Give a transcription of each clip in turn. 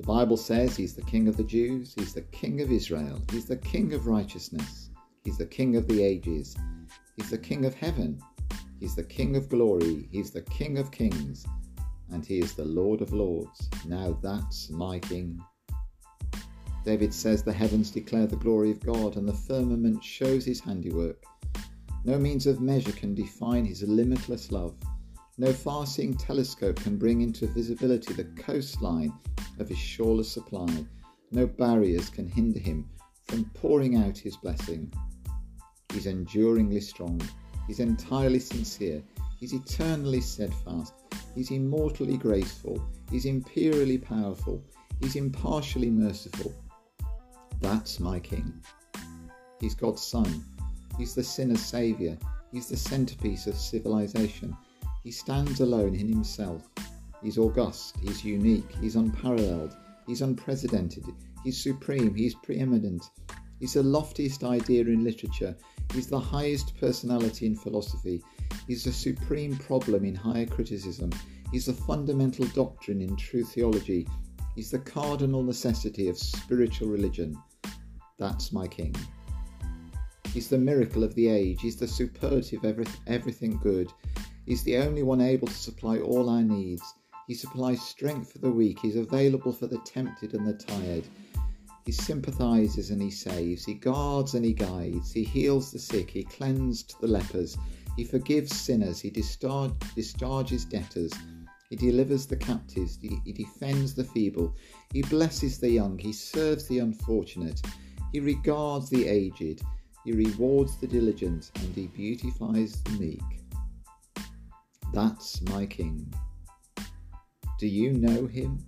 The Bible says he's the King of the Jews, he's the King of Israel, he's the King of righteousness, he's the King of the ages, he's the King of heaven, he's the King of glory, he's the King of kings, and he is the Lord of lords. Now that's my King. David says the heavens declare the glory of God, and the firmament shows his handiwork. No means of measure can define his limitless love. No far seeing telescope can bring into visibility the coastline of his shoreless supply. No barriers can hinder him from pouring out his blessing. He's enduringly strong. He's entirely sincere. He's eternally steadfast. He's immortally graceful. He's imperially powerful. He's impartially merciful. That's my King. He's God's Son. He's the sinner's Saviour. He's the centrepiece of civilization. He stands alone in himself. He's august, he's unique, he's unparalleled, he's unprecedented, he's supreme, he's preeminent. He's the loftiest idea in literature, he's the highest personality in philosophy, he's the supreme problem in higher criticism, he's the fundamental doctrine in true theology, he's the cardinal necessity of spiritual religion. That's my king. He's the miracle of the age. He's the superlative every, everything good. He's the only one able to supply all our needs. He supplies strength for the weak. He's available for the tempted and the tired. He sympathizes and he saves. He guards and he guides. He heals the sick. He cleansed the lepers. He forgives sinners. He discharge, discharges debtors. He delivers the captives. He, he defends the feeble. He blesses the young. He serves the unfortunate. He regards the aged. He rewards the diligent and he beautifies the meek. That's my King. Do you know him?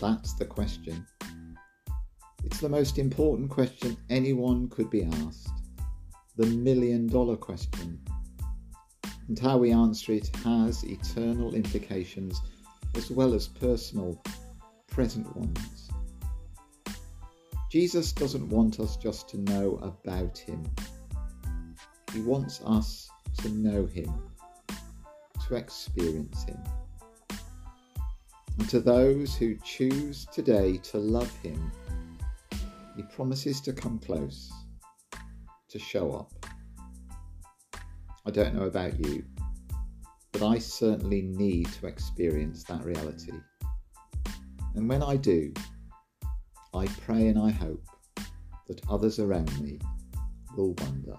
That's the question. It's the most important question anyone could be asked. The million dollar question. And how we answer it has eternal implications as well as personal, present ones. Jesus doesn't want us just to know about him. He wants us to know him, to experience him. And to those who choose today to love him, he promises to come close, to show up. I don't know about you, but I certainly need to experience that reality. And when I do, I pray and I hope that others around me will wonder.